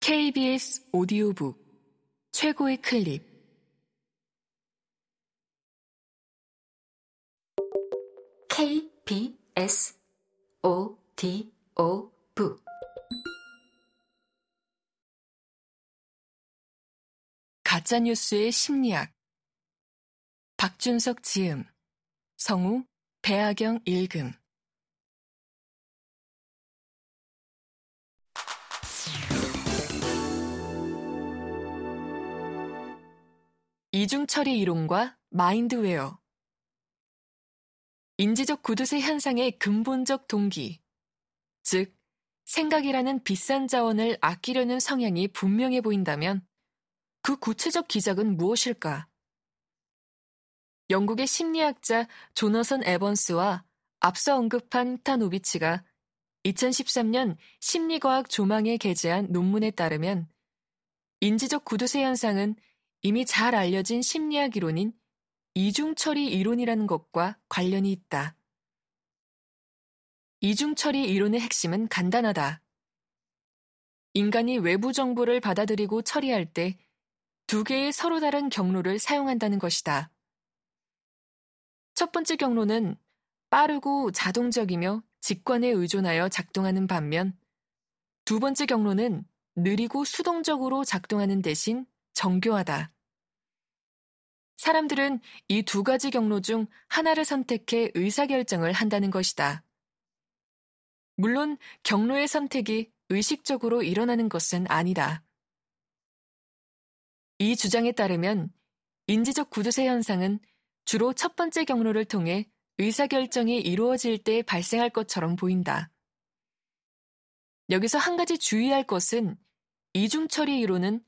KBS 오디오북 최고의 클립. KBS 오디오북. 가짜뉴스의 심리학. 박준석 지음 성우 배아경 읽음 이중 처리 이론과 마인드웨어 인지적 구두쇠 현상의 근본적 동기, 즉 생각이라는 비싼 자원을 아끼려는 성향이 분명해 보인다면 그 구체적 기작은 무엇일까? 영국의 심리학자 조너선 에번스와 앞서 언급한 타노비치가 2013년 심리과학 조망에 게재한 논문에 따르면 인지적 구두쇠 현상은 이미 잘 알려진 심리학 이론인 이중처리 이론이라는 것과 관련이 있다. 이중처리 이론의 핵심은 간단하다. 인간이 외부 정보를 받아들이고 처리할 때 두 개의 서로 다른 경로를 사용한다는 것이다. 첫 번째 경로는 빠르고 자동적이며 직관에 의존하여 작동하는 반면 두 번째 경로는 느리고 수동적으로 작동하는 대신 정교하다. 사람들은 이 두 가지 경로 중 하나를 선택해 의사결정을 한다는 것이다. 물론 경로의 선택이 의식적으로 일어나는 것은 아니다. 이 주장에 따르면 인지적 구두쇠 현상은 주로 첫 번째 경로를 통해 의사결정이 이루어질 때 발생할 것처럼 보인다. 여기서 한 가지 주의할 것은 이중처리 이론은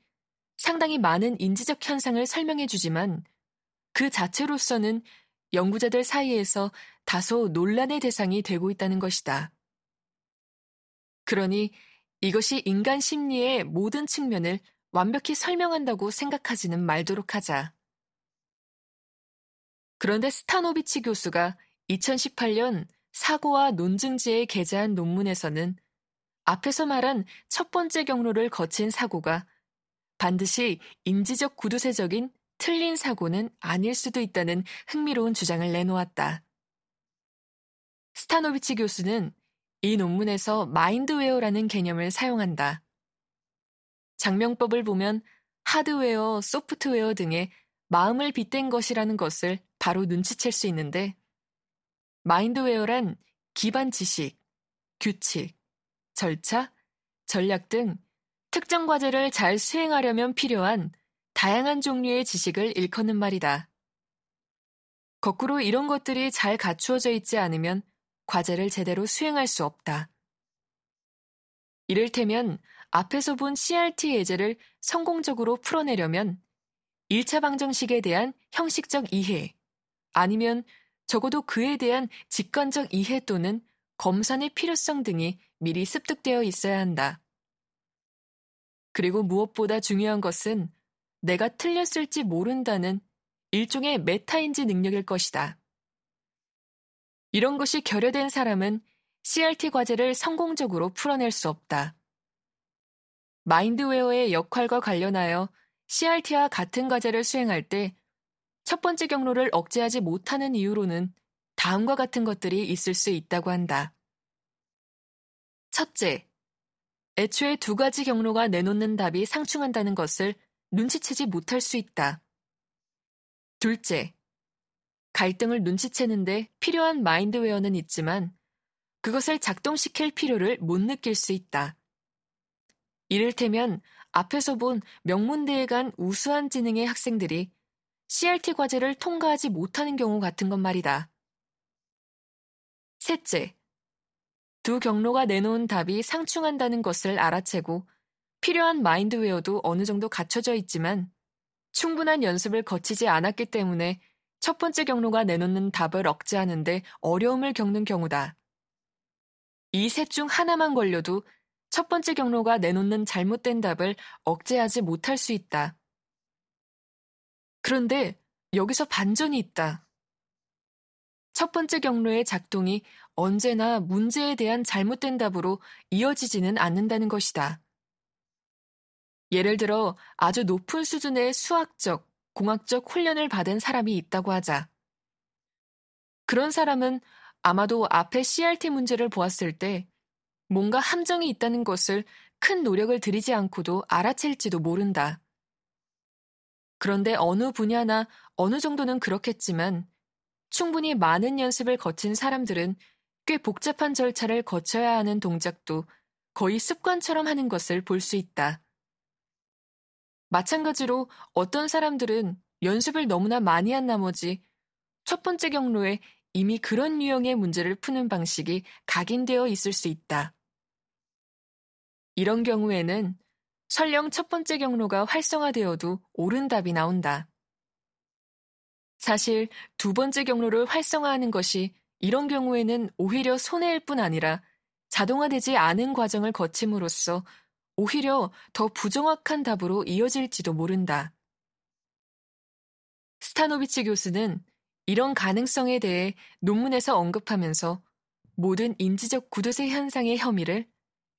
상당히 많은 인지적 현상을 설명해 주지만 그 자체로서는 연구자들 사이에서 다소 논란의 대상이 되고 있다는 것이다. 그러니 이것이 인간 심리의 모든 측면을 완벽히 설명한다고 생각하지는 말도록 하자. 그런데 스타노비치 교수가 2018년 사고와 논증지에 게재한 논문에서는 앞에서 말한 첫 번째 경로를 거친 사고가 반드시 인지적 구두쇠적인 틀린 사고는 아닐 수도 있다는 흥미로운 주장을 내놓았다. 스타노비치 교수는 이 논문에서 마인드웨어라는 개념을 사용한다. 장명법을 보면 하드웨어, 소프트웨어 등의 마음을 빗댄 것이라는 것을 바로 눈치챌 수 있는데 마인드웨어란 기반 지식, 규칙, 절차, 전략 등 특정 과제를 잘 수행하려면 필요한 다양한 종류의 지식을 일컫는 말이다. 거꾸로 이런 것들이 잘 갖추어져 있지 않으면 과제를 제대로 수행할 수 없다. 이를테면 앞에서 본 CRT 예제를 성공적으로 풀어내려면 1차 방정식에 대한 형식적 이해, 아니면 적어도 그에 대한 직관적 이해 또는 검산의 필요성 등이 미리 습득되어 있어야 한다. 그리고 무엇보다 중요한 것은 내가 틀렸을지 모른다는 일종의 메타인지 능력일 것이다. 이런 것이 결여된 사람은 CRT 과제를 성공적으로 풀어낼 수 없다. 마인드웨어의 역할과 관련하여 CRT와 같은 과제를 수행할 때 첫 번째 경로를 억제하지 못하는 이유로는 다음과 같은 것들이 있을 수 있다고 한다. 첫째, 애초에 두 가지 경로가 내놓는 답이 상충한다는 것을 눈치채지 못할 수 있다. 둘째, 갈등을 눈치채는데 필요한 마인드웨어는 있지만 그것을 작동시킬 필요를 못 느낄 수 있다. 이를테면 앞에서 본 명문대에 간 우수한 지능의 학생들이 CRT 과제를 통과하지 못하는 경우 같은 것 말이다. 셋째, 두 경로가 내놓은 답이 상충한다는 것을 알아채고 필요한 마인드웨어도 어느 정도 갖춰져 있지만 충분한 연습을 거치지 않았기 때문에 첫 번째 경로가 내놓는 답을 억제하는데 어려움을 겪는 경우다. 이 셋 중 하나만 걸려도 첫 번째 경로가 내놓는 잘못된 답을 억제하지 못할 수 있다. 그런데 여기서 반전이 있다. 첫 번째 경로의 작동이 언제나 문제에 대한 잘못된 답으로 이어지지는 않는다는 것이다. 예를 들어 아주 높은 수준의 수학적, 공학적 훈련을 받은 사람이 있다고 하자. 그런 사람은 아마도 앞에 CRT 문제를 보았을 때 뭔가 함정이 있다는 것을 큰 노력을 들이지 않고도 알아챌지도 모른다. 그런데 어느 분야나 어느 정도는 그렇겠지만 충분히 많은 연습을 거친 사람들은 꽤 복잡한 절차를 거쳐야 하는 동작도 거의 습관처럼 하는 것을 볼 수 있다. 마찬가지로 어떤 사람들은 연습을 너무나 많이 한 나머지 첫 번째 경로에 이미 그런 유형의 문제를 푸는 방식이 각인되어 있을 수 있다. 이런 경우에는 설령 첫 번째 경로가 활성화되어도 옳은 답이 나온다. 사실 두 번째 경로를 활성화하는 것이 이런 경우에는 오히려 손해일 뿐 아니라 자동화되지 않은 과정을 거침으로써 오히려 더 부정확한 답으로 이어질지도 모른다. 스타노비치 교수는 이런 가능성에 대해 논문에서 언급하면서 모든 인지적 구두쇠 현상의 혐의를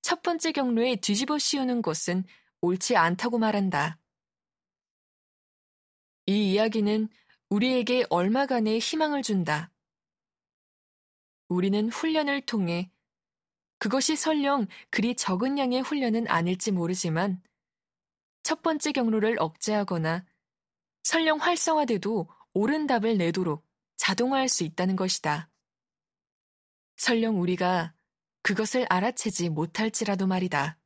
첫 번째 경로에 뒤집어 씌우는 것은 옳지 않다고 말한다. 이 이야기는 우리에게 얼마간의 희망을 준다. 우리는 훈련을 통해 그것이 설령 그리 적은 양의 훈련은 아닐지 모르지만 첫 번째 경로를 억제하거나 설령 활성화돼도 옳은 답을 내도록 자동화할 수 있다는 것이다. 설령 우리가 그것을 알아채지 못할지라도 말이다.